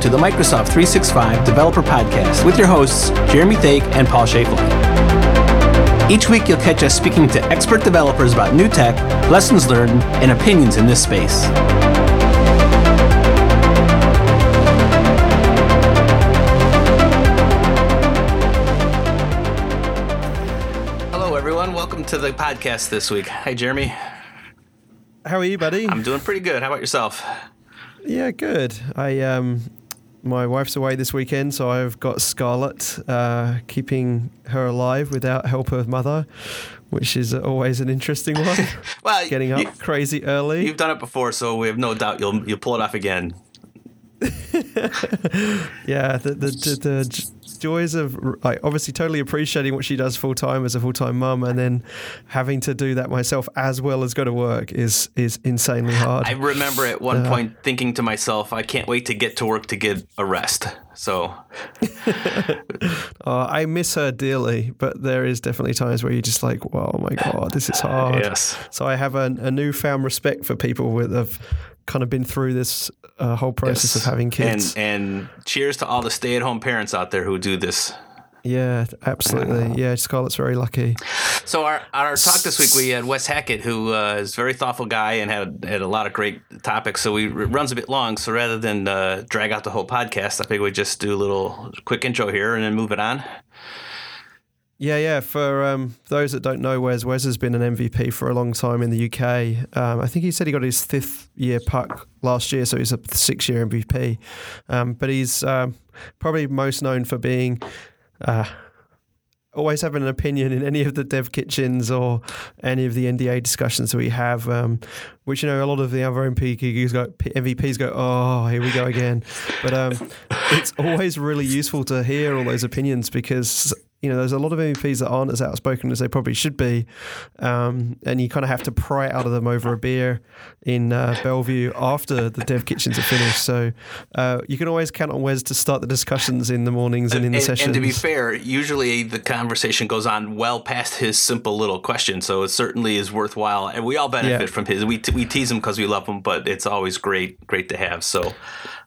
welcome to the Microsoft 365 Developer Podcast with your hosts, Jeremy Thake and Paul Schaeflein. Each week, you'll catch us speaking to expert developers about new tech, lessons learned, and opinions in this space. Hello, everyone. Welcome to the podcast this week. Hi, Jeremy. How are you, buddy? I'm doing pretty good. How about yourself? Yeah, good. I um, my wife's away this weekend, so I've got Scarlett uh, keeping her alive without help of mother, which is always an interesting one. well, getting up you, crazy early. You've done it before, so we have no doubt you'll you'll pull it off again. yeah, the the, the, the joys of like obviously totally appreciating what she does full time as a full time mum, and then having to do that myself as well as go to work is is insanely hard. I remember at one uh, point thinking to myself, I can't wait to get to work to get a rest. So uh, I miss her dearly, but there is definitely times where you're just like, "Oh my god, this is hard." yes. So I have a, a newfound respect for people with have kind of been through this uh, whole process yes. of having kids. And, and cheers to all the stay at home parents out there who do this. Yeah, absolutely. Yeah, Scarlett's very lucky. So our our talk this week we had Wes Hackett, who uh, is a very thoughtful guy and had had a lot of great topics. So we it runs a bit long. So rather than uh, drag out the whole podcast, I think we just do a little quick intro here and then move it on. Yeah, yeah. For um, those that don't know, Wes, Wes has been an MVP for a long time in the UK. Um, I think he said he got his fifth year puck last year, so he's a six year MVP. Um, but he's um, probably most known for being. Uh, always having an opinion in any of the dev kitchens or any of the NDA discussions that we have, um, which you know a lot of the other MVPs go, MVPs go, oh, here we go again. But um, it's always really useful to hear all those opinions because you know, there's a lot of MVPs that aren't as outspoken as they probably should be, um, and you kind of have to pry out of them over a beer in uh, Bellevue after the dev kitchens are finished. So uh, you can always count on Wes to start the discussions in the mornings and in the and, sessions. And to be fair, usually the conversation goes on well past his simple little question, so it certainly is worthwhile, and we all benefit yeah. from his. We t- we tease him because we love him, but it's always great great to have. So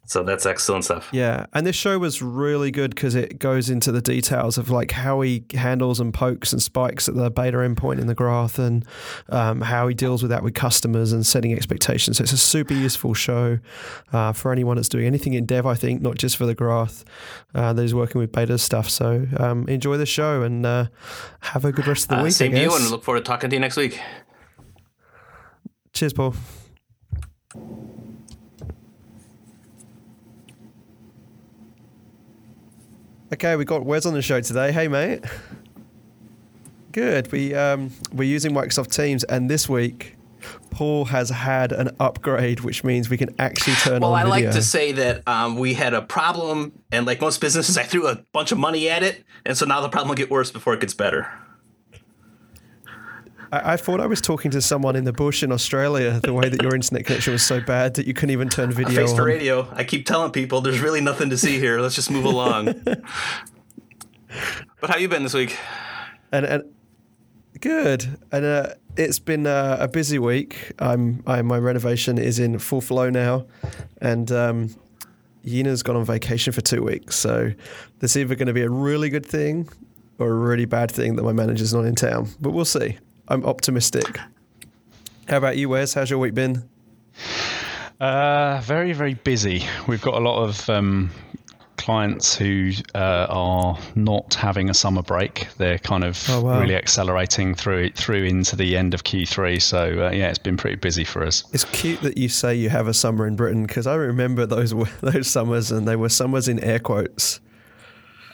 so that's excellent stuff. Yeah, and this show was really good because it goes into the details of like how he handles and pokes and spikes at the beta endpoint in the graph, and um, how he deals with that with customers and setting expectations. So it's a super useful show uh, for anyone that's doing anything in dev. I think not just for the graph uh, that is working with beta stuff. So um, enjoy the show and uh, have a good rest of the uh, week. Same to you, and look forward to talking to you next week. Cheers, Paul. Okay, we got Wes on the show today. Hey, mate. Good. We um, we're using Microsoft Teams, and this week Paul has had an upgrade, which means we can actually turn well, on. Well, I like to say that um, we had a problem, and like most businesses, I threw a bunch of money at it, and so now the problem will get worse before it gets better. I, I, thought I was talking to someone in the bush in Australia. The way that your internet connection was so bad that you couldn't even turn video. Face to radio. I keep telling people there's really nothing to see here. Let's just move along. but how you been this week? And and good. And uh, it's been uh, a busy week. I'm I, my renovation is in full flow now, and. Um, Yina's gone on vacation for two weeks, so there's either going to be a really good thing or a really bad thing that my manager's not in town. But we'll see. I'm optimistic. How about you, Wes? How's your week been? Uh, very, very busy. We've got a lot of um, clients who uh, are not having a summer break. They're kind of oh, wow. really accelerating through through into the end of Q3. So uh, yeah, it's been pretty busy for us. It's cute that you say you have a summer in Britain because I remember those those summers and they were summers in air quotes.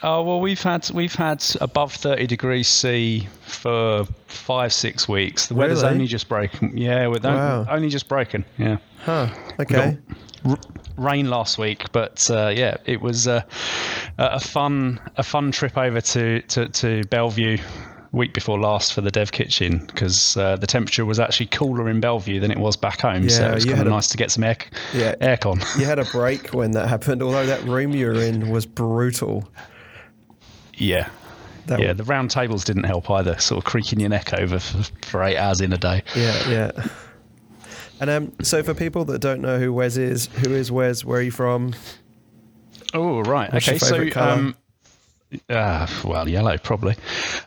Oh well, we've had we've had above thirty degrees C for five six weeks. The weather's only just broken. Yeah, with wow. only just broken. Yeah. Huh. Okay. R- rain last week, but uh, yeah, it was uh, a fun a fun trip over to to, to Bellevue week before last for the dev kitchen because uh, the temperature was actually cooler in Bellevue than it was back home. Yeah, so it was kind of nice to get some air yeah, aircon. You had a break when that happened, although that room you were in was brutal. Yeah. That yeah, the round tables didn't help either, sort of creaking your neck over for, for eight hours in a day. Yeah, yeah. And um, so for people that don't know who Wes is, who is Wes? Where are you from? Oh, right. What's okay, so um, uh, well, yellow probably.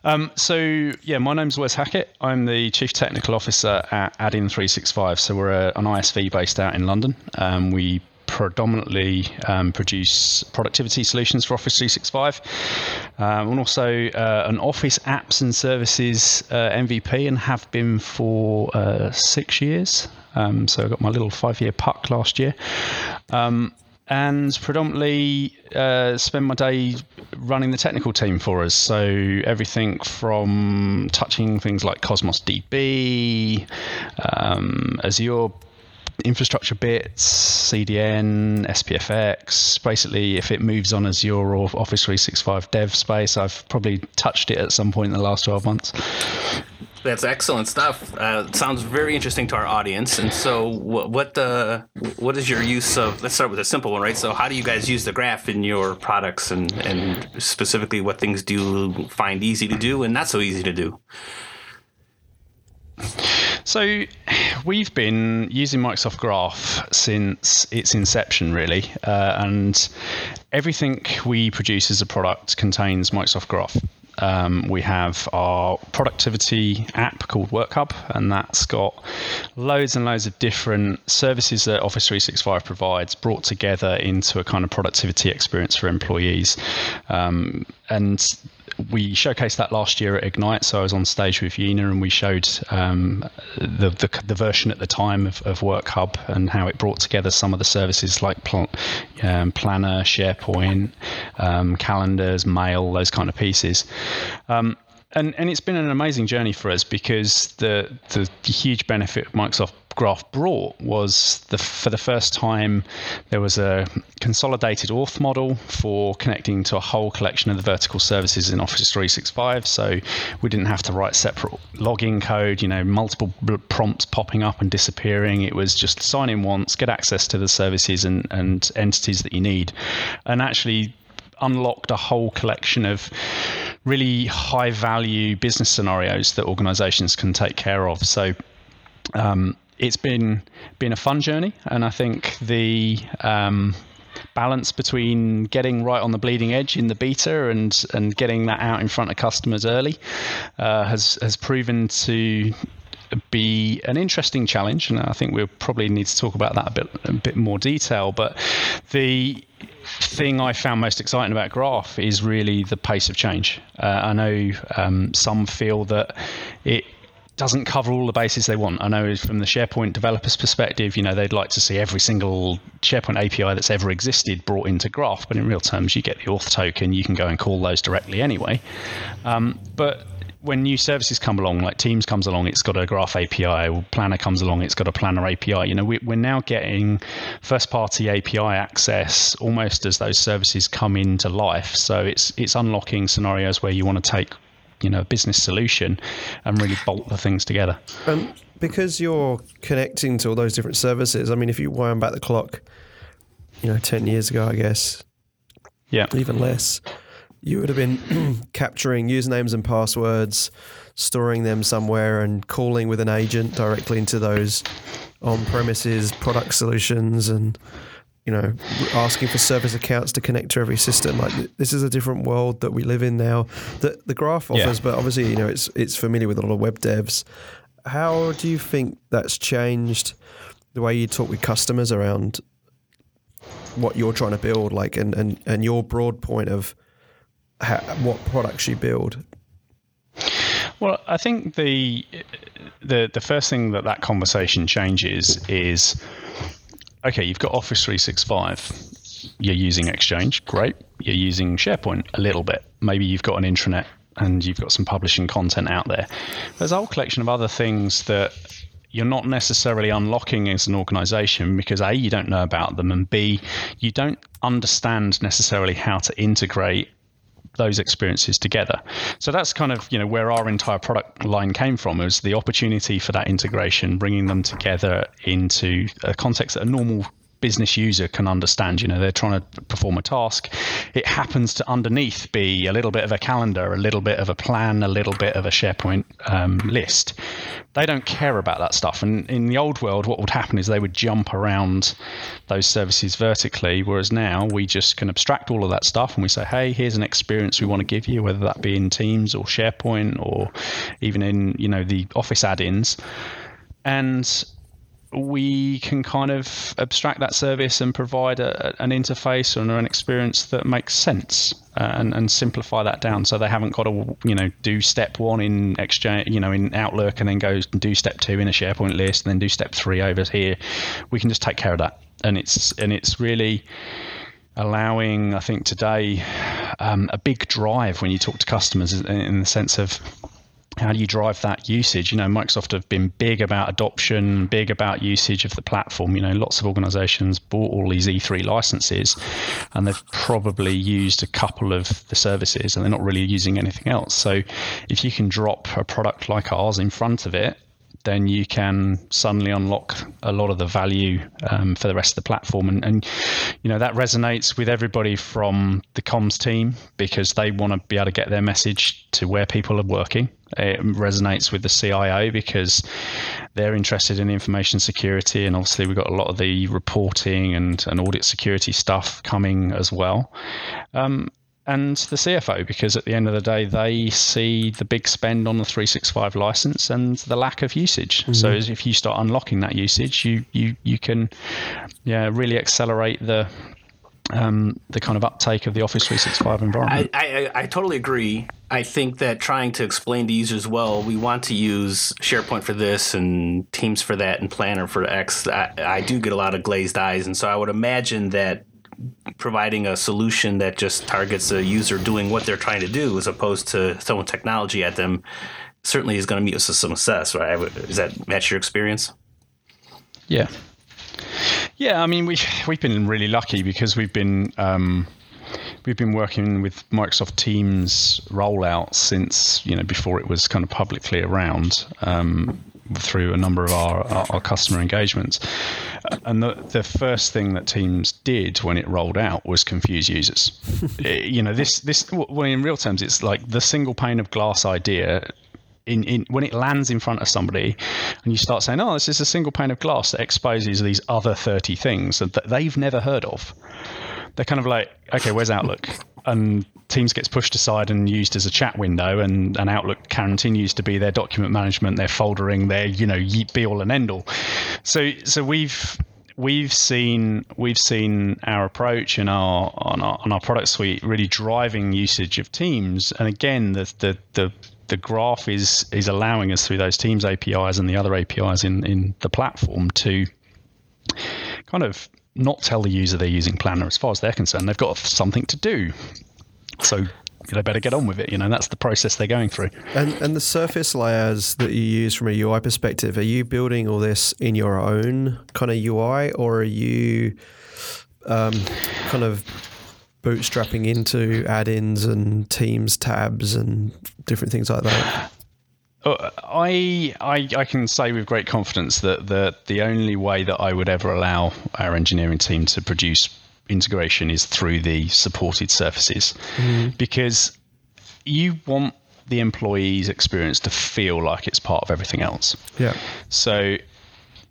Um, so yeah, my name's Wes Hackett. I'm the chief technical officer at Addin 365. So we're a, an ISV based out in London. Um, we predominantly um, produce productivity solutions for Office 365, um, and also uh, an Office apps and services uh, MVP, and have been for uh, six years. Um, so I got my little five-year puck last year. Um, and predominantly uh, spend my day running the technical team for us. So everything from touching things like Cosmos DB, um, Azure infrastructure bits, CDN, SPFX. Basically, if it moves on Azure or Office 365 dev space, I've probably touched it at some point in the last 12 months. That's excellent stuff. Uh, sounds very interesting to our audience. And so, what what, uh, what is your use of? Let's start with a simple one, right? So, how do you guys use the graph in your products, and and specifically, what things do you find easy to do and not so easy to do? So, we've been using Microsoft Graph since its inception, really, uh, and everything we produce as a product contains Microsoft Graph. Um, we have our productivity app called WorkHub, and that's got loads and loads of different services that Office 365 provides brought together into a kind of productivity experience for employees. Um, and we showcased that last year at Ignite. So I was on stage with Yina and we showed um, the, the, the version at the time of, of WorkHub and how it brought together some of the services like pl- um, Planner, SharePoint, um, calendars, mail, those kind of pieces. Um, and, and it's been an amazing journey for us because the, the huge benefit of Microsoft Graph brought was the for the first time there was a consolidated auth model for connecting to a whole collection of the vertical services in Office 365. So we didn't have to write separate login code, you know, multiple prompts popping up and disappearing. It was just sign in once, get access to the services and, and entities that you need, and actually unlocked a whole collection of really high value business scenarios that organizations can take care of. So um, it's been been a fun journey, and I think the um, balance between getting right on the bleeding edge in the beta and and getting that out in front of customers early uh, has has proven to be an interesting challenge, and I think we'll probably need to talk about that a bit a bit more detail. But the thing I found most exciting about Graph is really the pace of change. Uh, I know um, some feel that it doesn't cover all the bases they want. I know from the SharePoint developers' perspective, you know, they'd like to see every single SharePoint API that's ever existed brought into Graph, but in real terms, you get the auth token, you can go and call those directly anyway. Um, but when new services come along, like Teams comes along, it's got a Graph API. Planner comes along, it's got a Planner API. You know, we, are now getting first-party API access almost as those services come into life. So it's it's unlocking scenarios where you want to take you know a business solution and really bolt the things together. Um, because you're connecting to all those different services. I mean, if you wind back the clock, you know, ten years ago, I guess, yeah, even less, you would have been capturing usernames and passwords, storing them somewhere, and calling with an agent directly into those on-premises product solutions and you know, asking for service accounts to connect to every system. Like this is a different world that we live in now that the graph offers, yeah. but obviously, you know, it's it's familiar with a lot of web devs. How do you think that's changed the way you talk with customers around what you're trying to build, like, and and, and your broad point of how, what products you build? Well, I think the the the first thing that that conversation changes is okay, you've got Office 365. You're using Exchange, great. You're using SharePoint a little bit. Maybe you've got an intranet and you've got some publishing content out there. There's a whole collection of other things that you're not necessarily unlocking as an organization because A, you don't know about them, and B, you don't understand necessarily how to integrate those experiences together. So that's kind of you know where our entire product line came from was the opportunity for that integration, bringing them together into a context that a normal business user can understand. You know, they're trying to perform a task. It happens to underneath be a little bit of a calendar, a little bit of a plan, a little bit of a SharePoint um, list. They don't care about that stuff. And in the old world, what would happen is they would jump around those services vertically, whereas now we just can abstract all of that stuff and we say, hey, here's an experience we want to give you, whether that be in Teams or SharePoint or even in you know the Office add-ins, and we can kind of abstract that service and provide a, an interface or an experience that makes sense uh, and, and simplify that down so they haven't got to you know do step one in exchange you know in outlook and then go and do step two in a sharepoint list and then do step three over here. We can just take care of that. And it's and it's really allowing i think today um, a big drive when you talk to customers in the sense of how do you drive that usage? You know, Microsoft have been big about adoption, big about usage of the platform. You know, lots of organizations bought all these E3 licenses and they've probably used a couple of the services and they're not really using anything else. So if you can drop a product like ours in front of it, then you can suddenly unlock a lot of the value um, for the rest of the platform. And, and, you know, that resonates with everybody from the comms team because they want to be able to get their message to where people are working. It resonates with the CIO because they're interested in information security, and obviously we've got a lot of the reporting and, and audit security stuff coming as well. Um, and the CFO, because at the end of the day, they see the big spend on the 365 license and the lack of usage. Mm-hmm. So if you start unlocking that usage, you you you can yeah really accelerate the um, the kind of uptake of the Office 365 environment. I, I, I, totally agree. I think that trying to explain to users, well, we want to use SharePoint for this and Teams for that and Planner for X. I, I do get a lot of glazed eyes. And so I would imagine that providing a solution that just targets a user doing what they're trying to do as opposed to throwing technology at them certainly is going to meet with some success, right? Is that match your experience? Yeah, yeah, I mean we we've been really lucky because we've been um, we've been working with Microsoft Teams rollout since you know before it was kind of publicly around. Um, through a number of our, our, our customer engagements. And the, the first thing that Teams did when it rolled out was confuse users. it, eh, you know, this, this, well, in real terms, it's like the single pane of glass idea in, in when it lands in front of somebody and you start saying, oh, this is a single pane of glass that exposes these other 30 things that they've never heard of. They're kind of like, okay, where's Outlook? And Teams gets pushed aside and used as a chat window, and, and Outlook continues to be their document management, their foldering, their you know be all and end all. So so we've we've seen we've seen our approach and our on our on our product suite really driving usage of Teams, and again the the the the graph is is allowing us through those Teams APIs and the other APIs in in the platform to kind of not tell the user they're using Planner as far as they're concerned. They've got something to do, so they better get on with it. You know, that's the process they're going through. And and the surface layers that you use from a UI perspective, are you building all this in your own kind of UI, or are you um, kind of bootstrapping into add-ins and Teams tabs and different things like that? Uh, I, I I can say with great confidence that the the only way that I would ever allow our engineering team to produce integration is through the supported surfaces, mm-hmm. because you want the employee's experience to feel like it's part of everything else. Yeah. So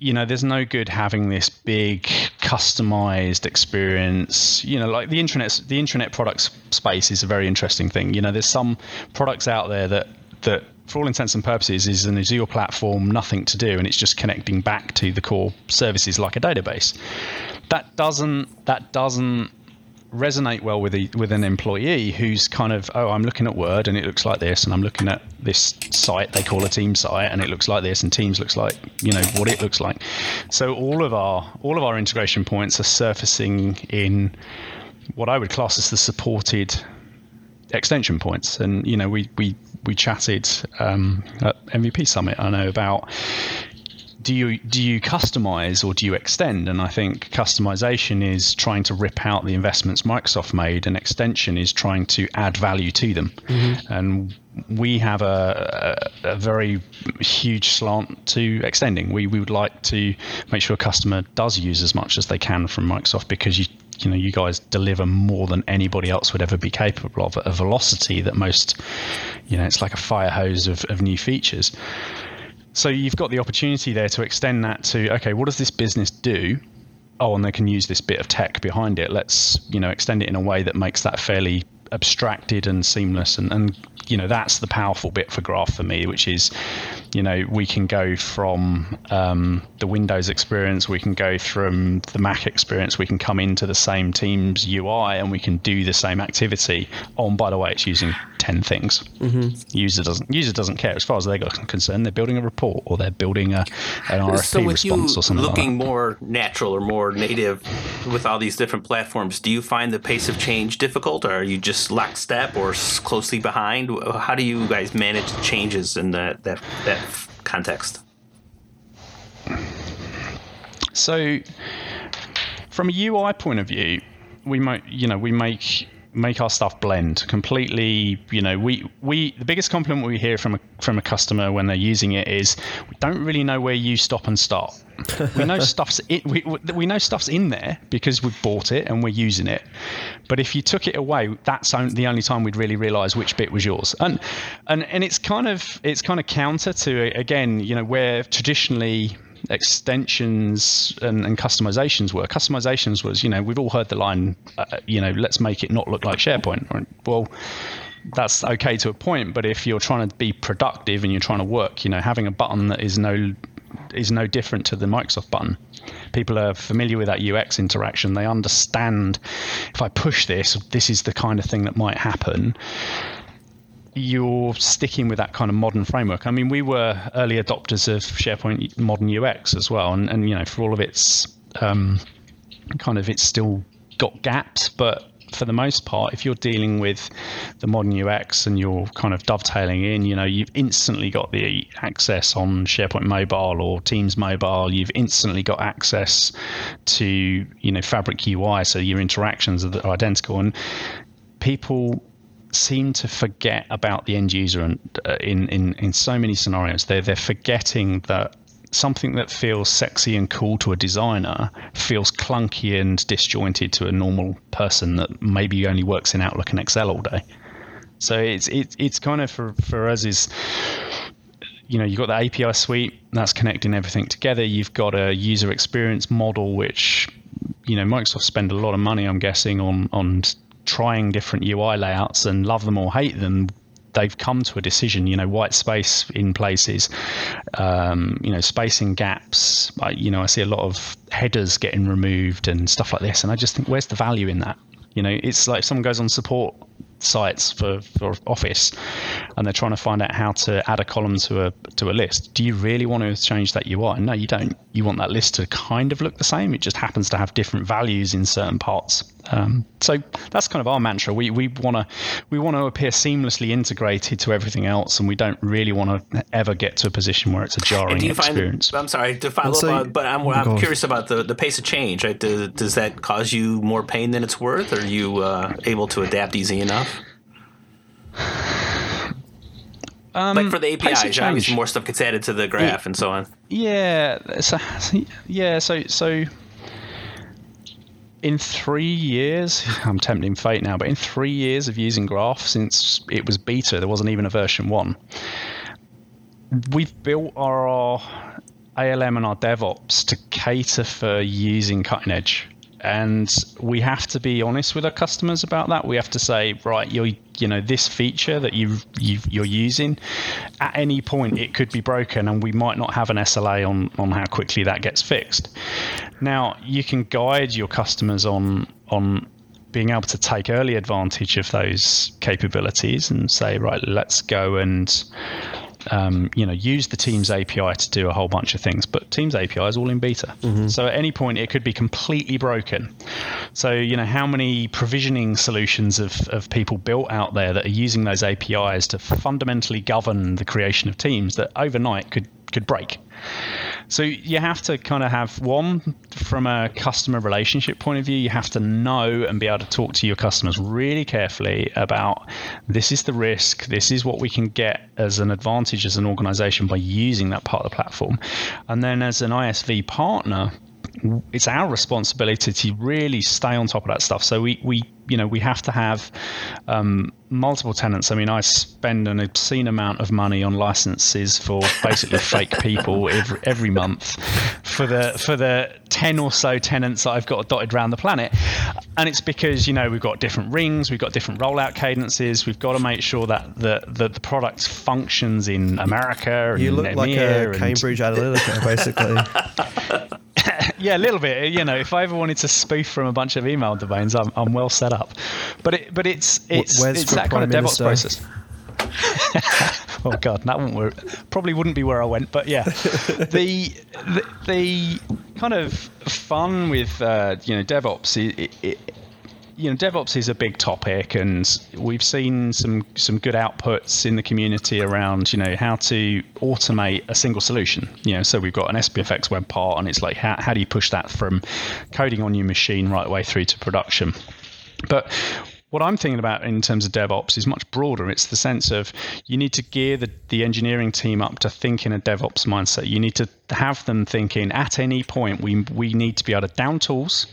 you know, there's no good having this big customized experience. You know, like the internet, the internet products space is a very interesting thing. You know, there's some products out there that that, for all intents and purposes, is an Azure platform, nothing to do, and it's just connecting back to the core services like a database. That doesn't that doesn't resonate well with with an employee who's kind of oh I'm looking at Word and it looks like this and I'm looking at this site they call a team site and it looks like this and Teams looks like you know what it looks like so all of our all of our integration points are surfacing in what I would class as the supported extension points and you know we we we chatted um, at MVP Summit I know about do you do you customize or do you extend? And I think customization is trying to rip out the investments Microsoft made, and extension is trying to add value to them. Mm-hmm. And we have a, a, a, very huge slant to extending. We, we would like to make sure a customer does use as much as they can from Microsoft because you you know you guys deliver more than anybody else would ever be capable of a velocity that most you know it's like a fire hose of, of new features. So you've got the opportunity there to extend that to okay, what does this business do? Oh, and they can use this bit of tech behind it. Let's you know extend it in a way that makes that fairly abstracted and seamless and, and you know that's the powerful bit for graph for me which is you know we can go from um, the windows experience we can go from the mac experience we can come into the same teams ui and we can do the same activity and by the way it's using 10 things. Mm-hmm. user doesn't user doesn't care. As far as they're concerned they're building a report or they're building a, an RFP so response or something looking like more natural or more native with all these different platforms do you find the pace of change difficult or are you just lockstep or closely behind? How do you guys manage the changes in that that that context? So from a ui point of view we might you know we make make our stuff blend completely. You know, we we the biggest compliment we hear from a from a customer when they're using it is we don't really know where you stop and start. we know stuff's in, we we know stuff's in there because we've bought it and we're using it. But if you took it away, that's the only time we'd really realise which bit was yours. And and and it's kind of it's kind of counter to again, you know, where traditionally extensions and, and, customizations were. Customizations was, you know, we've all heard the line, uh, you know, let's make it not look like SharePoint. Well, that's okay to a point, but if you're trying to be productive and you're trying to work, you know, having a button that is no is no different to the Microsoft button. People are familiar with that UX interaction. They understand if I push this, this is the kind of thing that might happen you're sticking with that kind of modern framework. I mean, we were early adopters of SharePoint Modern UX as well, and, and you know, for all of its um, kind of, it's still got gaps, but for the most part, if you're dealing with the modern UX and you're kind of dovetailing in, you know, you've instantly got the access on SharePoint Mobile or Teams Mobile. You've instantly got access to, you know, Fabric UI, so your interactions are identical. And people seem to forget about the end user and uh, in, in in so many scenarios they're they're forgetting that something that feels sexy and cool to a designer feels clunky and disjointed to a normal person that maybe only works in Outlook and Excel all day. So it's it's it's kind of for for us is you know you've got the API suite that's connecting everything together. You've got a user experience model which you know Microsoft spend a lot of money, I'm guessing, on on trying different UI layouts and love them or hate them, they've come to a decision. You know, white space in places, um, you know, spacing gaps. I, you know, I see a lot of headers getting removed and stuff like this, and I just think, where's the value in that? You know, it's like someone goes on support sites for, for Office, and they're trying to find out how to add a column to a to a list. Do you really want to change that UI? No, you don't. You want that list to kind of look the same. It just happens to have different values in certain parts. Um, so that's kind of our mantra. We we want to we want to appear seamlessly integrated to everything else, and we don't really want to ever get to a position where it's a jarring experience. Find, I'm sorry to follow so, up, but I'm, I'm curious about the, the pace of change. Right? Does, does that cause you more pain than it's worth? Or are you uh, able to adapt easy enough? Um, like for the APIs, obviously more stuff gets added to the graph and so on. Yeah, so, yeah. So so in three years, I'm tempting fate now, but in three years of using Graph since it was beta, there wasn't even a version one. We've built our ALM and our DevOps to cater for using cutting edge and we have to be honest with our customers about that. We have to say, right, you're, you know, this feature that you you are using, at any point it could be broken, and we might not have an SLA on on how quickly that gets fixed. Now, you can guide your customers on on being able to take early advantage of those capabilities and say, right, let's go and um, you know, use the Teams API to do a whole bunch of things, but Teams API is all in beta. Mm-hmm. So at any point, it could be completely broken. So, you know, how many provisioning solutions of, of people built out there that are using those APIs to fundamentally govern the creation of teams that overnight could, could break? So you have to kind of have one from a customer relationship point of view. You have to know and be able to talk to your customers really carefully about this is the risk, this is what we can get as an advantage as an organization by using that part of the platform. And then as an ISV partner, it's our responsibility to really stay on top of that stuff. So we, we you know we have to have um, multiple tenants. I mean, I spend an obscene amount of money on licenses for basically fake people every every month for the for the ten or so tenants that I've got dotted around the planet, and it's because you know we've got different rings, we've got different rollout cadences. We've got to make sure that the the, the product functions in America. You look like a Cambridge Analytica, basically. yeah, a little bit. You know, if I ever wanted to spoof from a bunch of email domains, I'm, I'm well set up. But it, but it's it's Where's it's that Prime kind of DevOps Minister? process. oh god, that wouldn't work. Probably wouldn't be where I went, but yeah, the the, the kind of fun with uh, you know DevOps it, it, you know, DevOps is a big topic, and we've seen some some good outputs in the community around, you know, how to automate a single solution. You know, so we've got an SPFX web part, and it's like, how, how do you push that from coding on your machine right way through to production? But what I'm thinking about in terms of DevOps is much broader. It's the sense of you need to gear the, the engineering team up to think in a DevOps mindset. You need to have them thinking at any point we we need to be able to down tools,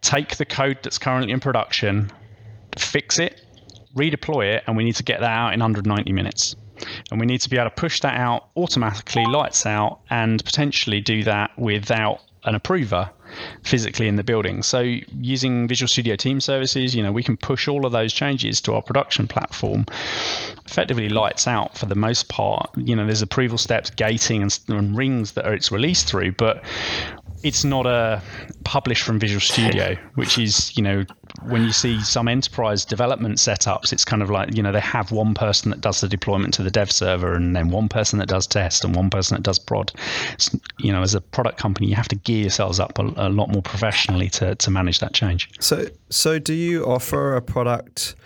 take the code that's currently in production, fix it, redeploy it, and we need to get that out in 190 minutes. And we need to be able to push that out automatically, lights out, and potentially do that without an approver physically in the building. So using Visual Studio Team Services, you know, we can push all of those changes to our production platform. Effectively lights out for the most part. You know, there's approval steps, gating, and, and rings that it's released through, but it's not a published from Visual Studio, which is, you know, when you see some enterprise development setups, it's kind of like, you know, they have one person that does the deployment to the dev server and then one person that does test and one person that does prod. It's, you know, as a product company, you have to gear yourselves up a, a lot more professionally to, to manage that change. So, so do you offer a product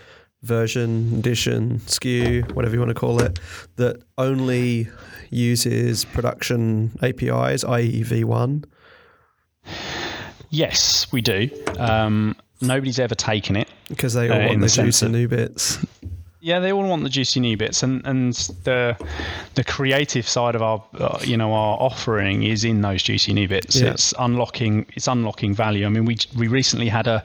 version, edition, SKU, whatever you want to call it, that only uses production APIs, i.e., V1? Yes, we do. Um, nobody's ever taken it. Because they all Uh, want the the juicy new bits. Yeah, they all want the juicy new bits, and and the the creative side of our uh, you know our offering is in those juicy new bits. Yeah. It's unlocking it's unlocking value. I mean, we we recently had a,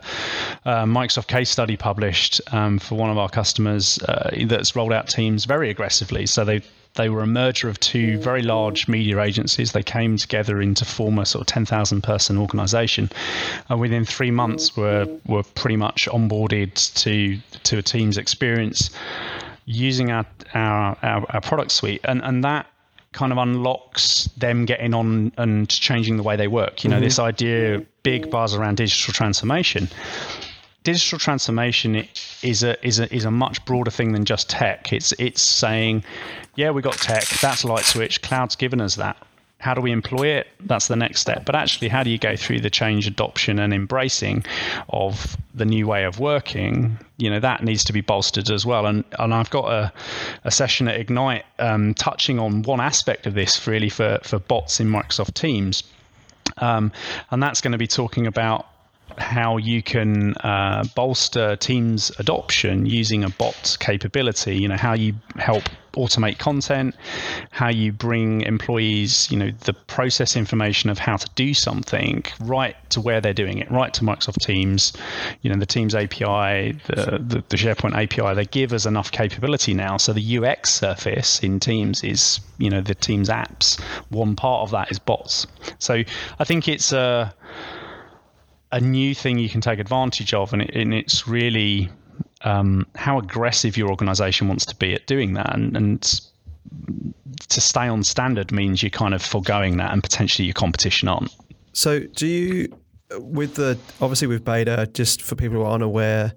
uh Microsoft case study published um, for one of our customers uh, that's rolled out Teams very aggressively. So they they were a merger of two very large media agencies. They came together into form a sort of 10,000 person organization. And within three months, were, were pretty much onboarded to, to a Teams experience using our, our, our, our product suite. And, and that kind of unlocks them getting on and changing the way they work. You know, mm-hmm. this idea, big buzz around digital transformation digital transformation is a is a is a much broader thing than just tech. It's it's saying, yeah, we got tech. That's light switch. Cloud's given us that. How do we employ it? That's the next step. But actually, how do you go through the change, adoption, and embracing of the new way of working? You know that needs to be bolstered as well. And and I've got a, a session at Ignite um, touching on one aspect of this really for for bots in Microsoft Teams, um, and that's going to be talking about how you can uh, bolster Teams adoption using a bot capability. You know how you help automate content, how you bring employees, you know, the process information of how to do something right to where they're doing it, right to Microsoft Teams. You know, the Teams API, the, the, the SharePoint API, they give us enough capability now. So the UX surface in Teams is, you know, the Teams apps. One part of that is bots. So I think it's a a new thing you can take advantage of, and, it, and it's really um, how aggressive your organization wants to be at doing that. And, and to stay on standard means you're kind of foregoing that, and potentially your competition aren't. So, do you, with the obviously with beta, just for people who aren't aware,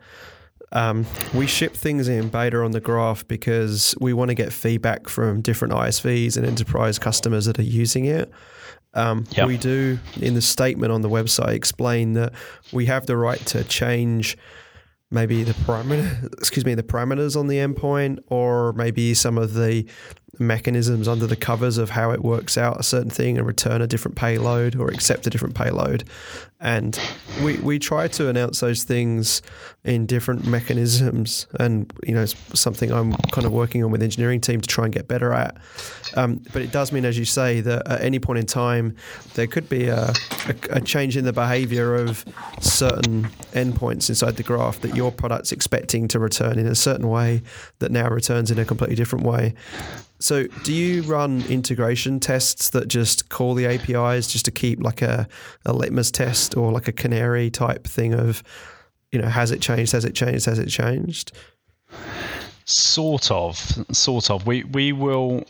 um, we ship things in beta on the graph because we want to get feedback from different ISVs and enterprise customers that are using it. Um, Yep. We do in the statement on the website explain that we have the right to change maybe the parameter, excuse me, the parameters on the endpoint, or maybe some of the mechanisms under the covers of how it works out a certain thing and return a different payload or accept a different payload. And we, we try to announce those things in different mechanisms. And, you know, it's something I'm kind of working on with engineering team to try and get better at. Um, but it does mean, as you say, that at any point in time, there could be a, a, a change in the behavior of certain endpoints inside the graph that your product's expecting to return in a certain way that now returns in a completely different way. So, do you run integration tests that just call the APIs just to keep like a, a litmus test or like a canary type thing of, you know, has it changed? Has it changed? Has it changed? Sort of, sort of. We we will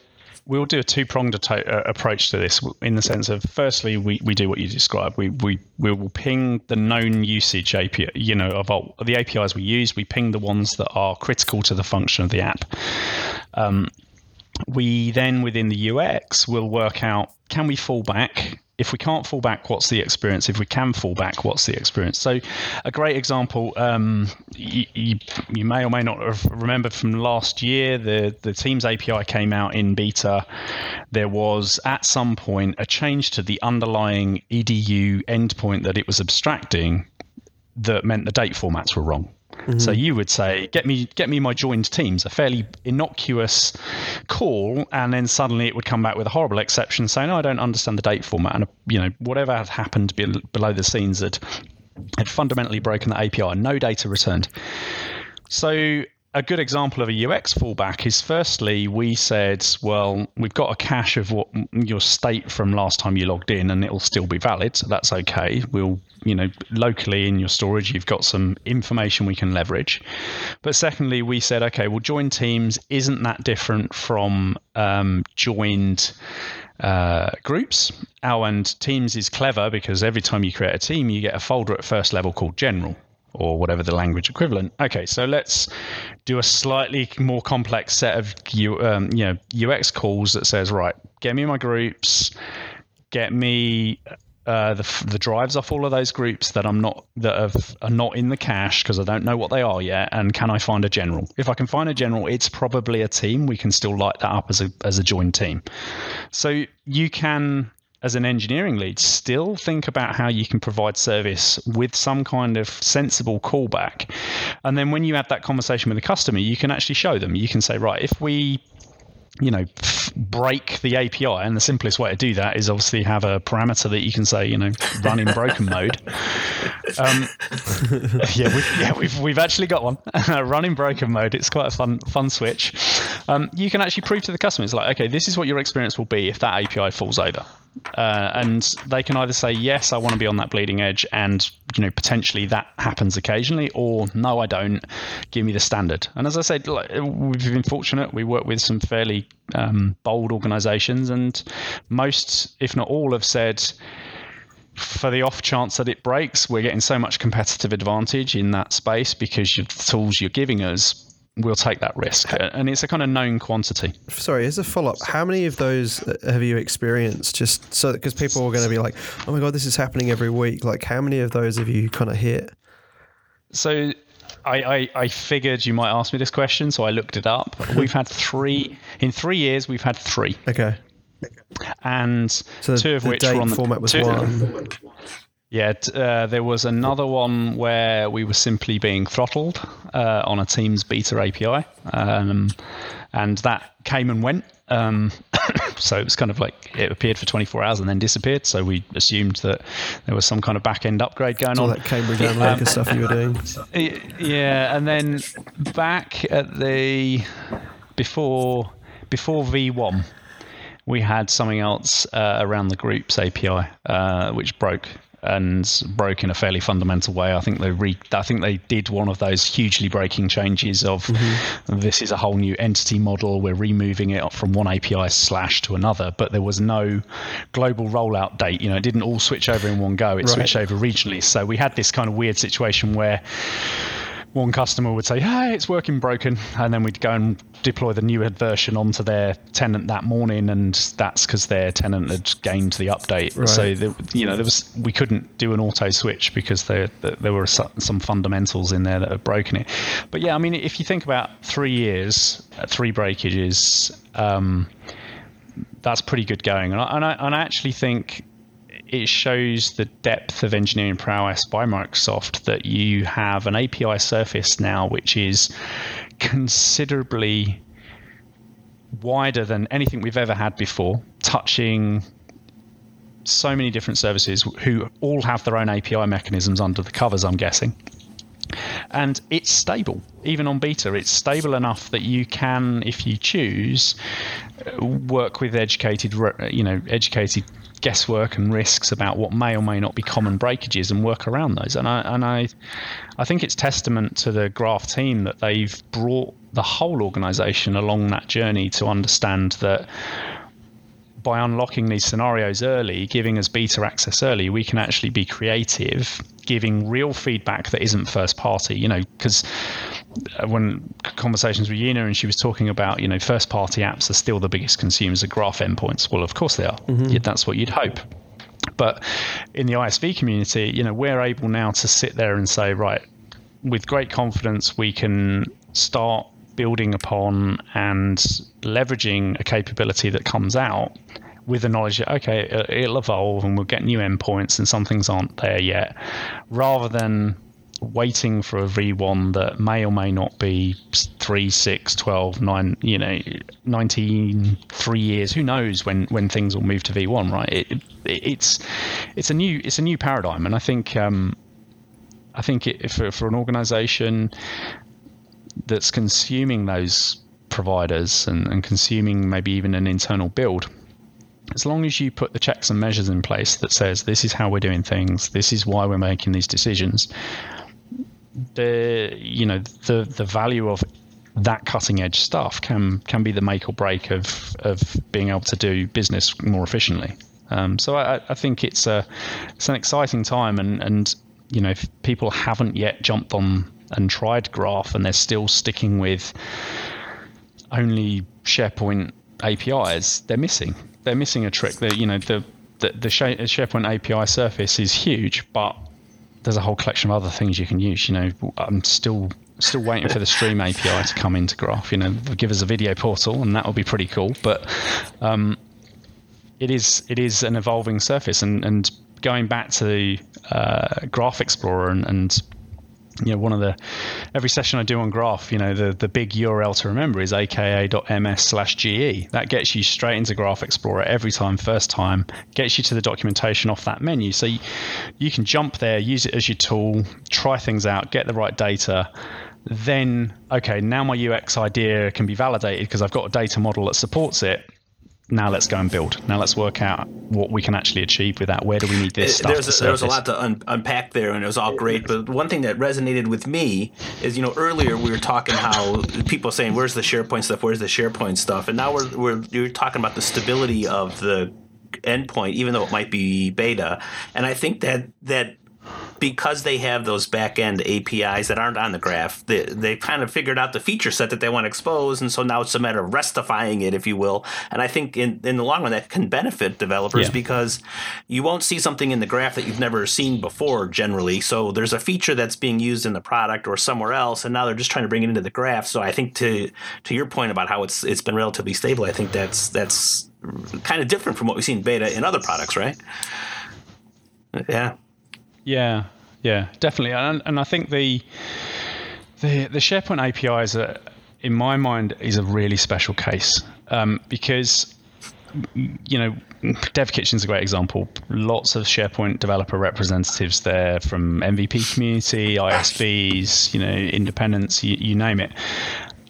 we'll do a two pronged uh, approach to this in the sense of firstly we, we do what you described we, we we will ping the known usage API you know of our, the APIs we use we ping the ones that are critical to the function of the app um, we then within the UX will work out can we fall back if we can't fall back, what's the experience? If we can fall back, what's the experience? So, a great example um, you, you, you, may or may not have remembered from last year, the, the Teams API came out in beta. There was at some point a change to the underlying EDU endpoint that it was abstracting that meant the date formats were wrong. Mm-hmm. So you would say, "Get me, get me my joined teams." A fairly innocuous call, and then suddenly it would come back with a horrible exception saying, "No, I don't understand the date format," and you know whatever had happened below the scenes had had fundamentally broken the API. No data returned. So a good example of a UX fallback is firstly, we said, well, we've got a cache of what your state from last time you logged in, and it'll still be valid, so that's okay. We'll, you know, locally in your storage, you've got some information we can leverage. But secondly, we said, okay, well, join teams isn't that different from um, joined. Uh, groups. Oh, and Teams is clever because every time you create a team, you get a folder at first level called general or whatever the language equivalent. Okay, so let's do a slightly more complex set of U, um, you know UX calls that says, right, get me my groups, get me uh, the the drives off all of those groups that I'm not that have, are not in the cache because I don't know what they are yet, and can I find a general? If I can find a general, it's probably a team. We can still light that up as a as a joined team. So you can as an engineering lead, still think about how you can provide service with some kind of sensible callback. And then when you have that conversation with the customer, you can actually show them. You can say, right, if we you know break the API, and the simplest way to do that is obviously have a parameter that you can say, you know, run in broken mode. Um, yeah, we've, yeah, we've we've actually got one run in broken mode. It's quite a fun fun switch. Um, you can actually prove to the customer, it's like, okay, this is what your experience will be if that API falls over. Uh, and they can either say yes, I want to be on that bleeding edge, and you know potentially that happens occasionally, or no, I don't. Give me the standard. And as I said, like, we've been fortunate. We work with some fairly um, bold organisations, and most, if not all, have said for the off chance that it breaks, we're getting so much competitive advantage in that space because the tools you're giving us we'll take that risk. And it's a kind of known quantity. Sorry, as a follow up, how many of those have you experienced? Just so because people are going to be like, oh my God, this is happening every week. Like, how many of those have you kind of hit? So I, I, I, figured you might ask me this question, so I looked it up. We've had three in three years. We've had three. Okay. And so two of which were on the format was two, one. Yeah, uh, there was another one where we were simply being throttled uh, on a Teams beta API, um, and that came and went. Um, so it was kind of like it appeared for 24 hours and then disappeared. So we assumed that there was some kind of back end upgrade going All on. that Cambridge Analytica um, stuff you were doing. Yeah, and then back at the before before V1, we had something else uh, around the groups API, uh, which broke and broke in a fairly fundamental way. I think they re- I think they did one of those hugely breaking changes of mm-hmm. this is a whole new entity model. We're removing it from one API slash to another, but there was no global rollout date. You know, it didn't all switch over in one go. It right. switched over regionally. So we had this kind of weird situation where one customer would say, "Hey, it's working broken," and then we'd go and deploy the new version onto their tenant that morning, and that's because their tenant had gained the update. Right. So the, you know, there was we couldn't do an auto switch because there there were some fundamentals in there that had broken it. But yeah, I mean, if you think about three years, uh, three breakages. Um, that's pretty good going, and I, and I, and I actually think it shows the depth of engineering prowess by Microsoft that you have an API surface now which is considerably wider than anything we've ever had before, touching so many different services who all have their own API mechanisms under the covers, I'm guessing. And it's stable, even on beta. It's stable enough that you can, if you choose, work with educated, you know, educated guesswork and risks about what may or may not be common breakages and work around those. And I and I I think it's testament to the Graph team that they've brought the whole organization along that journey to understand that by unlocking these scenarios early, giving us beta access early, we can actually be creative, giving real feedback that isn't first party. You know, because when conversations with Yina and she was talking about, you know, first party apps are still the biggest consumers of graph endpoints. Well, of course they are. Mm-hmm. That's what you'd hope. But in the ISV community, you know, we're able now to sit there and say, right, with great confidence, we can start building upon and leveraging a capability that comes out with the knowledge that okay it'll evolve and we'll get new endpoints and some things aren't there yet rather than waiting for a v1 that may or may not be 3 6 12 9 you know 19 3 years. Who knows when when things will move to v1 right? It, it, it's it's a new it's a new paradigm. And i think um, I think it, for, for an organization that's consuming those providers and, and consuming maybe even an internal build, as long as you put the checks and measures in place that says this is how we're doing things, this is why we're making these decisions, the you know the the value of that cutting edge stuff can can be the make or break of of being able to do business more efficiently. Um, so I, I, think it's a it's an exciting time, and and you know if people haven't yet jumped on and tried Graph, and they're still sticking with only SharePoint APIs, they're missing. They're missing a trick. That you know the the, the SharePoint API surface is huge, but there's a whole collection of other things you can use. You know, I'm still still waiting for the Stream API to come into Graph. You know, give us a video portal, and that will be pretty cool. But um, it is it is an evolving surface, and and going back to the uh, Graph Explorer and, and you know, one of the every session I do on Graph, you know, the, the big URL to remember is aka.ms slash GE. That gets you straight into Graph Explorer every time, first time, gets you to the documentation off that menu. So you, you can jump there, use it as your tool, try things out, get the right data. Then, okay, now my UX idea can be validated because I've got a data model that supports it now let's go and build. Now let's work out what we can actually achieve with that. Where do we need this stuff? There's a, there was a lot to un- unpack there, and it was all great. But one thing that resonated with me is, you know, earlier we were talking how people saying, "Where's the SharePoint stuff? Where's the SharePoint stuff?" And now we're we're you're talking about the stability of the endpoint, even though it might be beta. And I think that that because they have those back end APIs that aren't on the graph, they, they kind of figured out the feature set that they want to expose. And so now it's a matter of restifying it, if you will. And I think in, in the long run, that can benefit developers yeah. because you won't see something in the graph that you've never seen before generally. So there's a feature that's being used in the product or somewhere else, and now they're just trying to bring it into the graph. So I think to to your point about how it's it's been relatively stable, I think that's that's kind of different from what we've seen beta in other products, right? Yeah. Yeah, yeah, definitely, and and I think the the the SharePoint API is a, in my mind is a really special case um, because you know Dev Kitchen's a great example. Lots of SharePoint developer representatives there from MVP community, ISVs, you know, independents, you, you name it.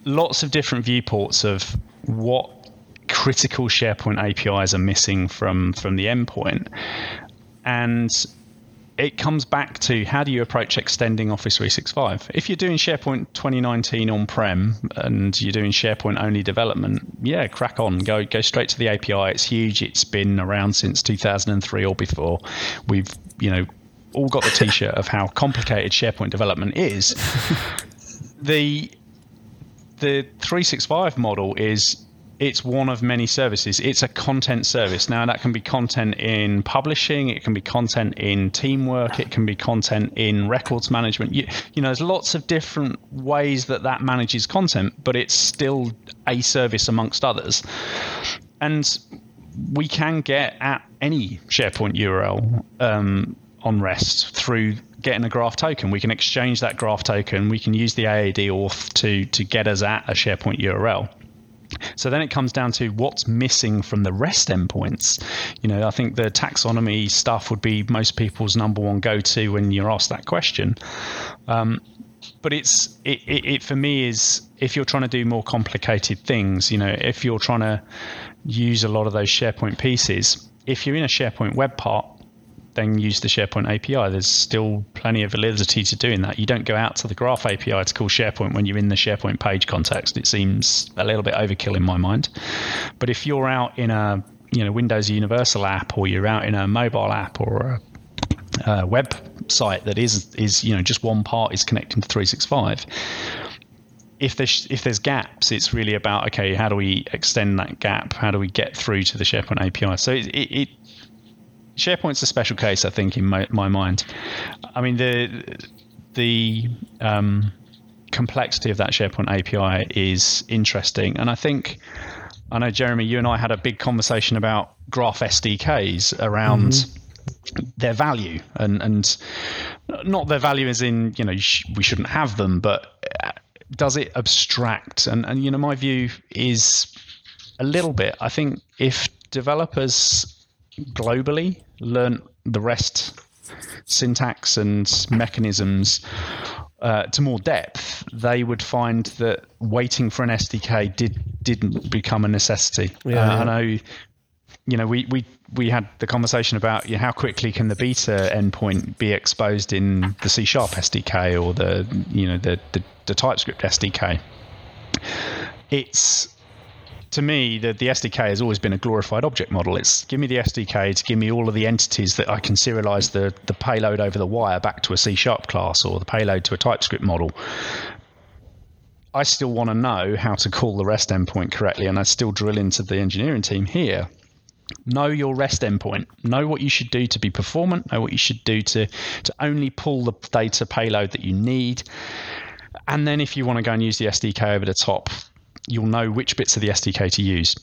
Lots of different viewports of what critical SharePoint APIs are missing from from the endpoint, and it comes back to how do you approach extending Office 365? If you're doing SharePoint 2019 on prem and you're doing SharePoint only development, yeah, crack on, go go straight to the API. It's huge. It's been around since 2003 or before. We've you know all got the t-shirt of how complicated SharePoint development is. the the 365 model is it's one of many services. It's a content service. Now, that can be content in publishing, it can be content in teamwork, it can be content in records management. You, you know, there's lots of different ways that that manages content, but it's still a service amongst others. And we can get at any SharePoint URL um, on REST through getting a graph token. We can exchange that graph token. We can use the AAD auth to to get us at a SharePoint URL. So then it comes down to what's missing from the REST endpoints. You know, I think the taxonomy stuff would be most people's number one go to when you're asked that question. Um, but it's it, it, it, for me is if you're trying to do more complicated things, you know, if you're trying to use a lot of those SharePoint pieces, if you're in a SharePoint web part, use the SharePoint API. There's still plenty of validity to doing that. You don't go out to the Graph API to call SharePoint when you're in the SharePoint page context. It seems a little bit overkill in my mind. But if you're out in a you know Windows Universal app, or you're out in a mobile app, or a, a website that is is you know just one part is connecting to 365 if there's if there's gaps, it's really about okay, how do we extend that gap? How do we get through to the SharePoint API? So it, it, SharePoint's a special case, I think, in my, my mind. I mean, the the um, complexity of that SharePoint API is interesting, and I think I know Jeremy, you and I had a big conversation about Graph SDKs around. Mm-hmm. Their value and and not their value as in you know we shouldn't have them, but uh, does it abstract? And and you know my view is a little bit. I think if developers globally learn the rest syntax and mechanisms uh, to more depth, they would find that waiting for an SDK did didn't become a necessity. Yeah, uh. I know, you know, we, we we had the conversation about you know, how quickly can the beta endpoint be exposed in the C sharp SDK or the you know the, the, the TypeScript SDK. It's to me, the, the SDK has always been a glorified object model. It's give me the SDK to give me all of the entities that I can serialize the, the payload over the wire back to a C sharp class or the payload to a TypeScript model. I still want to know how to call the REST endpoint correctly, and I still drill into the engineering team here. Know your REST endpoint. Know what you should do to be performant. Know what you should do to, to only pull the data payload that you need. And then if you want to go and use the SDK over the top, you'll know which bits of the SDK to use.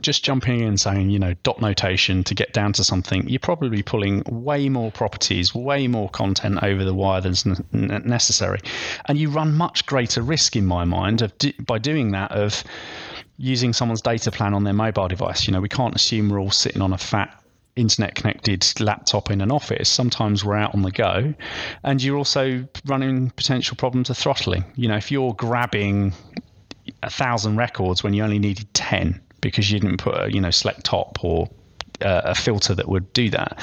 Just jumping in saying, you know, dot notation to get down to something, you're probably pulling way more properties, way more content over the wire than's necessary. And you run much greater risk, in my mind, of by doing that, of using someone's data plan on their mobile device. You know, we can't assume we're all sitting on a fat internet connected laptop in an office. Sometimes we're out on the go, and you're also running potential problems of throttling. You know, if you're grabbing a thousand records when you only needed 10 because you didn't put a you know select top or uh, a filter that would do that.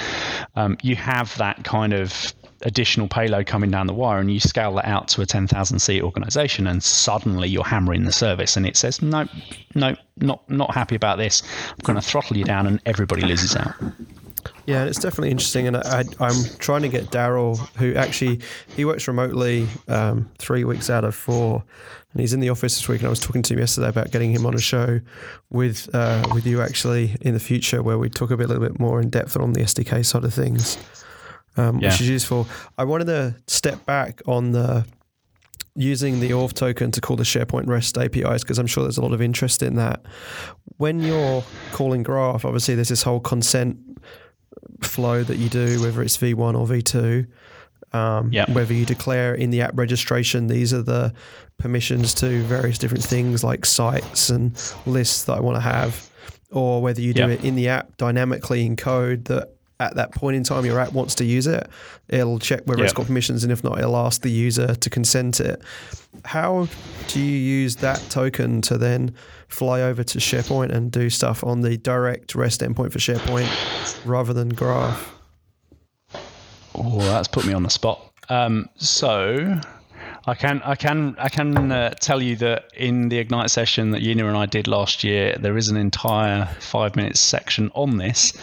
Um, you have that kind of additional payload coming down the wire and you scale that out to a 10,000 seat organization and suddenly you're hammering the service and it says no no not not happy about this. I'm going to throttle you down and everybody loses out yeah, and it's definitely interesting, and I, am trying to get Darrel, who actually he works remotely um, three weeks out of four, and he's in the office this week. And I was talking to him yesterday about getting him on a show with uh, with you actually in the future, where we talk a bit, a little bit more in depth on the SDK side of things, um, yeah. which is useful. I wanted to step back on the using the auth token to call the SharePoint REST APIs because I'm sure there's a lot of interest in that. When you're calling Graph, obviously there's this whole consent flow that you do, whether it's V1 or V2. Um, yep. Whether you declare in the app registration, these are the permissions to various different things like sites and lists that I want to have, or whether you do yep. it in the app dynamically in code that at that point in time your app wants to use it, it'll check whether yep. it's got permissions, and if not, it'll ask the user to consent it. How do you use that token to then fly over to SharePoint and do stuff on the direct REST endpoint for SharePoint rather than Graph? Oh, that's put me on the spot. Um, so I can I can I can uh, tell you that in the Ignite session that Yina and I did last year, there is an entire five minutes section on this.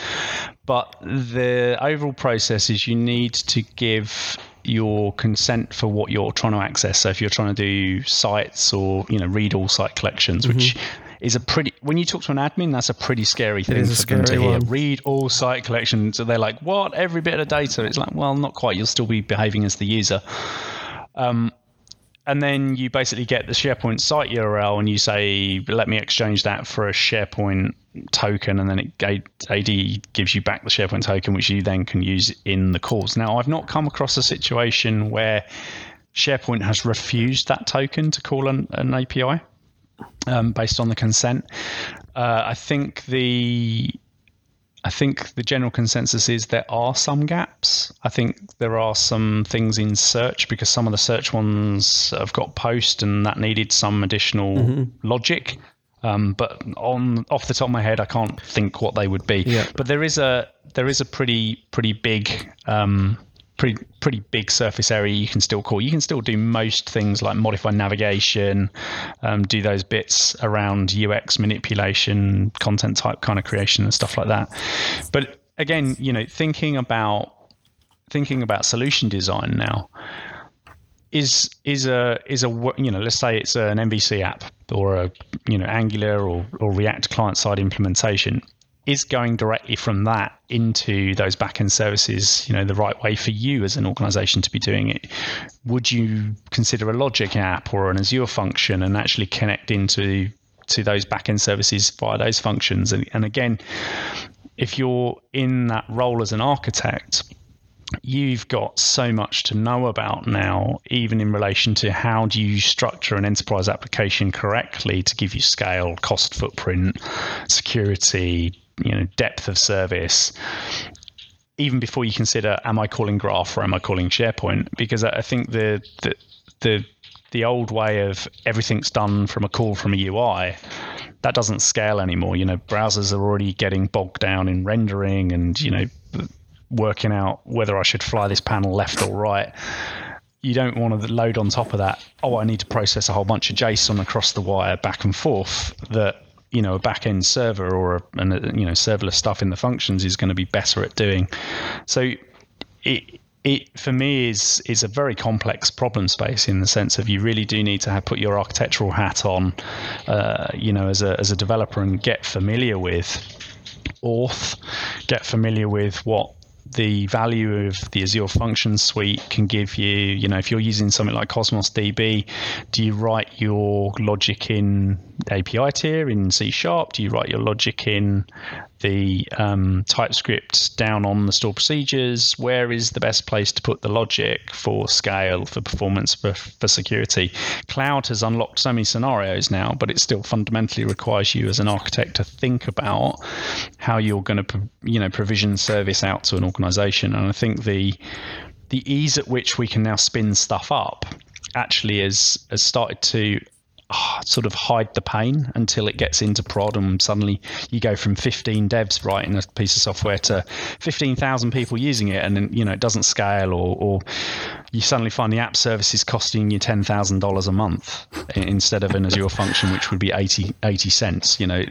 But the overall process is you need to give your consent for what you're trying to access. So if you're trying to do sites or you know read all site collections, mm-hmm. which is a pretty when you talk to an admin, that's a pretty scary thing for them to hear. One. Read all site collections. So they're like, what? Every bit of data. It's like, well, not quite. You'll still be behaving as the user. Um, and then you basically get the SharePoint site URL and you say, let me exchange that for a SharePoint token, and then it AD gives you back the SharePoint token, which you then can use in the calls. Now, I've not come across a situation where SharePoint has refused that token to call an, an API um, based on the consent. Uh, I think the I think the general consensus is there are some gaps. I think there are some things in search because some of the search ones have got post and that needed some additional mm-hmm. logic. Um, but on off the top of my head, I can't think what they would be. Yeah. But there is a there is a pretty pretty big um, pretty pretty big surface area you can still call. You can still do most things like modify navigation, um, do those bits around UX manipulation, content type kind of creation and stuff like that. But again, you know, thinking about thinking about solution design now is is a is a you know let's say it's an MVC app or a you know Angular or, or React client side implementation is going directly from that into those backend services, you know, the right way for you as an organization to be doing it? Would you consider a Logic app or an Azure function and actually connect into to those backend services via those functions? And, and again, if you're in that role as an architect, you've got so much to know about now, even in relation to how do you structure an enterprise application correctly to give you scale, cost footprint, security, you know depth of service even before you consider am I calling Graph or am I calling SharePoint? Because I think the the the, the old way of everything's done from a call from a UI that doesn't scale anymore. You know browsers are already getting bogged down in rendering and you know working out whether I should fly this panel left or right. You don't want to load on top of that oh I need to process a whole bunch of JSON across the wire back and forth that you know a back end server or a, a, you know serverless stuff in the functions is going to be better at doing. So it it for me is is a very complex problem space in the sense of you really do need to have put your architectural hat on, uh, you know, as a as a developer and get familiar with auth, get familiar with what the value of the Azure Function Suite can give you. You know, if you're using something like Cosmos DB, do you write your logic in API tier in C sharp? Do you write your logic in the um, TypeScript down on the store procedures? Where is the best place to put the logic for scale, for performance, for, for security? Cloud has unlocked so many scenarios now, but it still fundamentally requires you as an architect to think about how you're going to, you know, provision service out to an organization. And I think the the ease at which we can now spin stuff up actually has has started to oh, sort of hide the pain until it gets into prod and suddenly you go from 15 devs writing a piece of software to 15,000 people using it and then you know it doesn't scale or, or you suddenly find the app service is costing you $10,000 a month instead of an Azure function which would be 80, 80 cents you know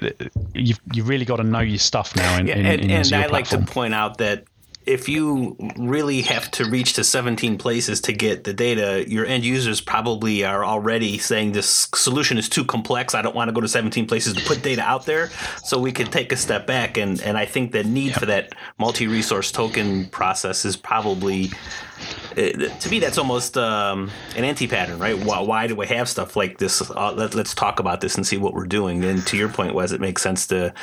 you've, you've really got to know your stuff now in, yeah, in, and, in and I like to point out that if you really have to reach to 17 places to get the data, your end users probably are already saying this solution is too complex. I don't want to go to 17 places to put data out there. So we could take a step back. And, and I think the need for that multi resource token process is probably to me, that's almost um, an anti-pattern, right? Why, why, do we have stuff like this? Uh, let, us talk about this and see what we're doing. And to your point, Wes, it makes sense to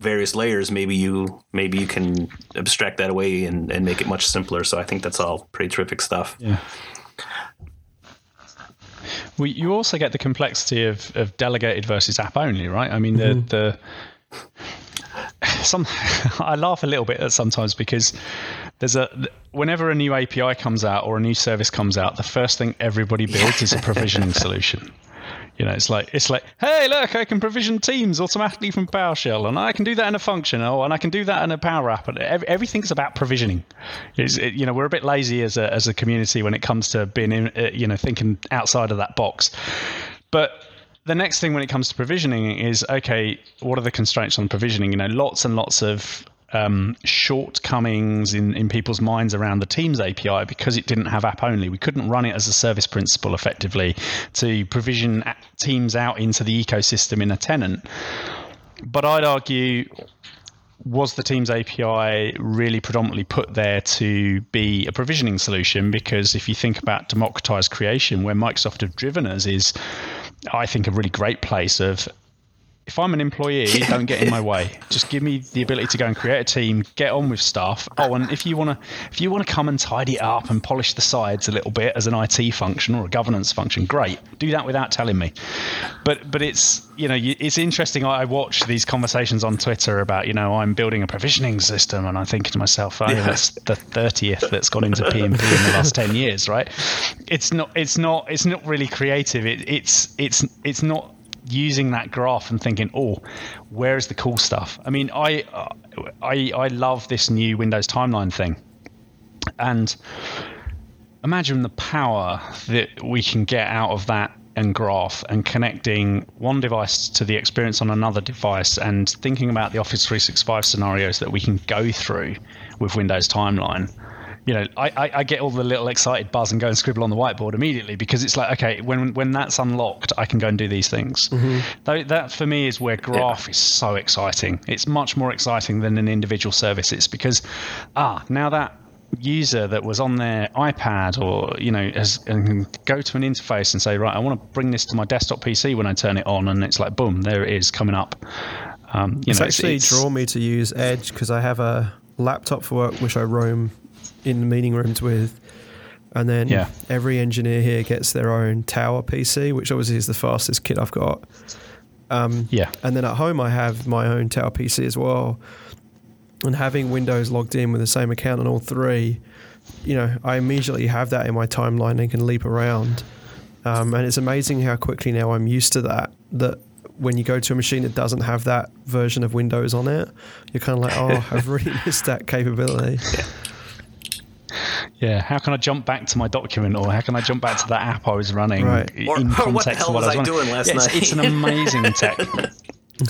various layers. Maybe you maybe you can abstract that away and, and make it much simpler. So I think that's all pretty terrific stuff. Yeah. Well, you also get the complexity of, of delegated versus app only, right? I mean, the mm-hmm. the some I laugh a little bit sometimes because there's a whenever a new API comes out or a new service comes out, the first thing everybody builds is a provisioning solution. You know, it's like it's like, hey, look, I can provision Teams automatically from PowerShell, and I can do that in a function, oh, and I can do that in a Power App. And everything's about provisioning. It, you know, we're a bit lazy as a as a community when it comes to being, in, uh, you know, thinking outside of that box. But the next thing when it comes to provisioning is okay, what are the constraints on provisioning? You know, lots and lots of um, shortcomings in, in people's minds around the Teams API because it didn't have app only. We couldn't run it as a service principal effectively to provision Teams out into the ecosystem in a tenant. But I'd argue was the Teams API really predominantly put there to be a provisioning solution? Because if you think about democratized creation, where Microsoft have driven us is, I think, a really great place of if I'm an employee, don't get in my way. Just give me the ability to go and create a team, get on with stuff. Oh, and if you want to, if you want to come and tidy it up and polish the sides a little bit as an IT function or a governance function, great. Do that without telling me. But but it's you know it's interesting. I watch these conversations on Twitter about you know I'm building a provisioning system, and I'm thinking to myself, oh, yeah. that's the thirtieth that's gone into PnP in the last ten years, right? It's not it's not it's not really creative. It, it's it's it's not using that graph and thinking, oh, where's the cool stuff? I mean, I, I, I love this new Windows timeline thing, and imagine the power that we can get out of that and graph and connecting one device to the experience on another device and thinking about the Office 365 scenarios that we can go through with Windows Timeline you know, I, I, I, get all the little excited buzz and go and scribble on the whiteboard immediately because it's like, okay, when when that's unlocked, I can go and do these things. Mm-hmm. That for me is where Graph yeah. is so exciting. It's much more exciting than an individual service. It's because ah, now that user that was on their iPad or you know has, and can go to an interface and say, right, I want to bring this to my desktop PC when I turn it on, and it's like, boom, there it is coming up. Um, it's know, actually it's, drawn me to use Edge because I have a laptop for work which I roam in the meeting rooms with. And then yeah. every engineer here gets their own tower PC, which obviously is the fastest kit I've got. Um, yeah. And then at home, I have my own tower PC as well. And having Windows logged in with the same account on all three, you know, I immediately have that in my timeline and can leap around. Um, and it's amazing how quickly now I'm used to that. That when you go to a machine that doesn't have that version of Windows on it, you're kind of like, oh, I've really missed that capability. Yeah yeah, how can I jump back to my document or how can I jump back to that app I was running right. or, in context what the hell was I, was doing last yeah, night? It's, it's, an amazing tech.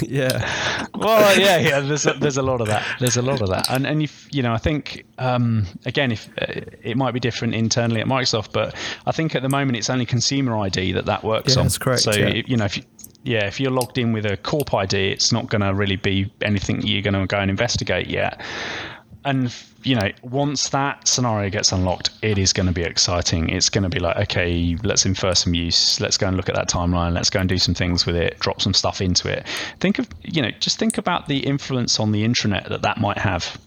yeah. Well, yeah, yeah. There's a, there's a lot of that. There's a lot of that, and and if you know, I think um, again, if uh, it might be different internally at Microsoft, but I think at the moment it's only consumer ID that that works yeah, on. That's correct. So yeah. you know, if you, yeah, if you're logged in with a Corp ID, it's not going to really be anything you're going to go and investigate yet and you know once that scenario gets unlocked it is going to be exciting. It's going to be like okay let's infer some use let's go and look at that timeline let's go and do some things with it drop some stuff into it. Think of you know just think about the influence on the intranet that that might have.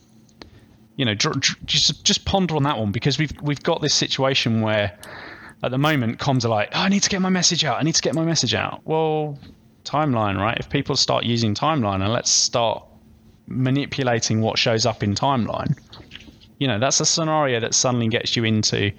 You know just just ponder on that one because we've we've got this situation where at the moment comms are like oh, i need to get my message out i need to get my message out. Well timeline right? If people start using timeline and let's start manipulating what shows up in timeline. You know, that's a scenario that suddenly gets you into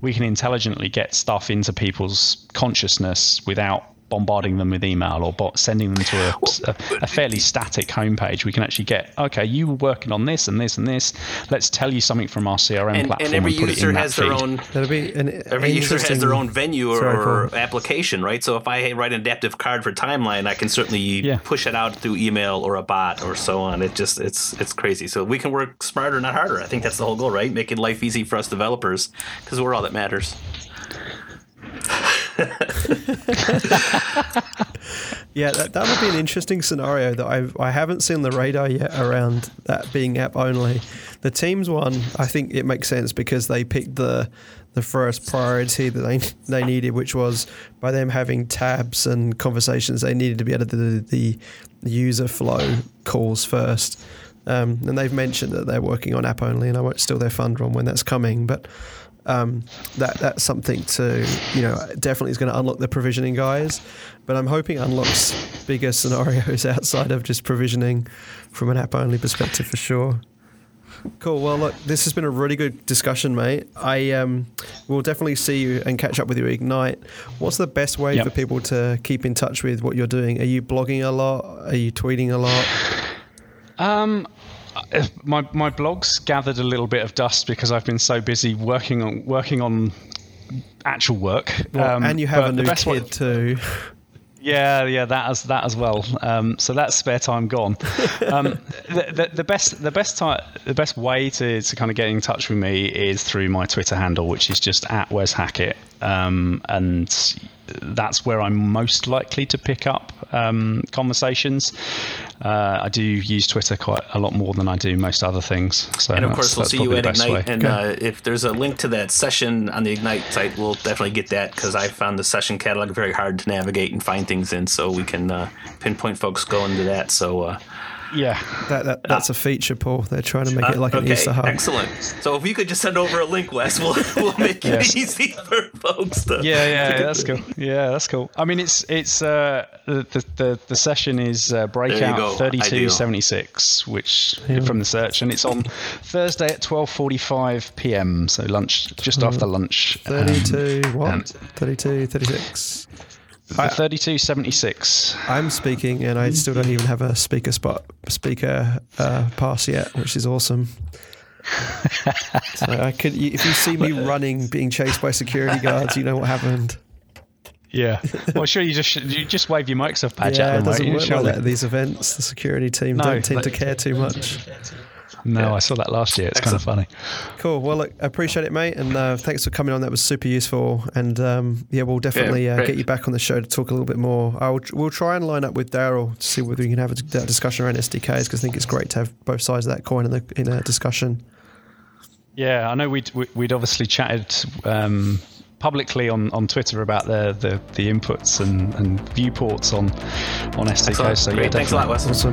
we can intelligently get stuff into people's consciousness without bombarding them with email or sending them to a, a, a, fairly static homepage, we can actually get, okay, you were working on this and this and this. Let's tell you something from our CRM and, platform. And every and user has their own. That'll be an, every user has their own venue or, or application, right? So if I write an adaptive card for Timeline, I can certainly yeah. push it out through email or a bot or so on. It just it's it's crazy. So we can work smarter, not harder. I think that's the whole goal, right? Making life easy for us developers because we're all that matters. yeah, that, that would be an interesting scenario that I I haven't seen the radar yet around that being app only. The Teams one, I think it makes sense because they picked the the first priority that they they needed, which was by them having tabs and conversations, they needed to be able to do the, the user flow calls first. Um, and they've mentioned that they're working on app only, and I won't steal their thunder on when that's coming, but um, that that's something to you know definitely is going to unlock the provisioning guys, but I'm hoping unlocks bigger scenarios outside of just provisioning from an app only perspective for sure. Cool. Well, look, this has been a really good discussion, mate. I um, will definitely see you and catch up with you at Ignite. What's the best way yep. for people to keep in touch with what you're doing? Are you blogging a lot? Are you tweeting a lot? Um, my my blog's gathered a little bit of dust because I've been so busy working on working on actual work. Well, um, and you have a new kid way, too. Yeah, yeah, that as that as well. Um, so that's spare time gone. Um, the, the, the, best the best time the best way to, to kind of get in touch with me is through my Twitter handle, which is just at Wes Hackett, um, and that's where I'm most likely to pick up um, conversations. Uh, I do use Twitter quite a lot more than I do most other things. So and of course, we'll see you at Ignite. Way. And uh, if there's a link to that session on the Ignite site, we'll definitely get that because I found the session catalog very hard to navigate and find things in. So we can uh, pinpoint folks going to that. So uh, yeah, that, that that's a feature, Paul. They're trying to make uh, it like okay, an Easter hub. Excellent. So if you could just send over a link, Wes, we'll, we'll make yes. it easy for folks. To, yeah, yeah, that's cool. Yeah, that's cool. I mean, it's it's uh, the, the the session is uh, breakout thirty two seventy six, which yeah. from the search, and it's on Thursday at twelve forty five p.m. So lunch, just mm-hmm. after lunch. Thirty two um, what? Um, 32, 36. I, 3276. I'm speaking, and I still don't even have a speaker spot, speaker uh, pass yet, which is awesome. so I could, if you see me uh, running, being chased by security guards, you know what happened. Yeah. Well, sure. You just you just wave your Microsoft badge yeah, at them. It doesn't right? work like that at these events. The security team no, don't tend to care too much. No, yeah. I saw that last year. It's Excellent. kind of funny. Cool. Well, look, I appreciate it, mate, and uh, thanks for coming on. That was super useful. And um, yeah, we'll definitely yeah, uh, get you back on the show to talk a little bit more. I'll, we'll try and line up with Darrel to see whether we can have a, that discussion around SDKs because I think it's great to have both sides of that coin in, the, in a discussion. Yeah, I know we'd we'd obviously chatted um, publicly on, on Twitter about the, the, the inputs and, and viewports on on SDKs. So yeah, thanks a lot, Wes. Awesome.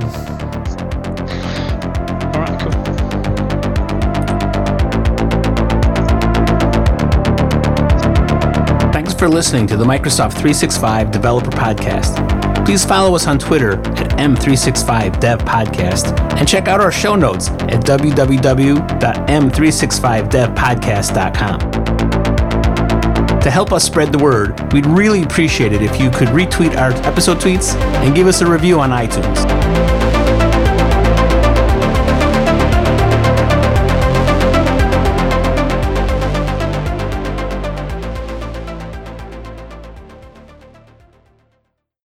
For listening to the Microsoft 365 Developer Podcast. Please follow us on Twitter at M365DevPodcast and check out our show notes at www.m365devpodcast.com. To help us spread the word, we'd really appreciate it if you could retweet our episode tweets and give us a review on iTunes.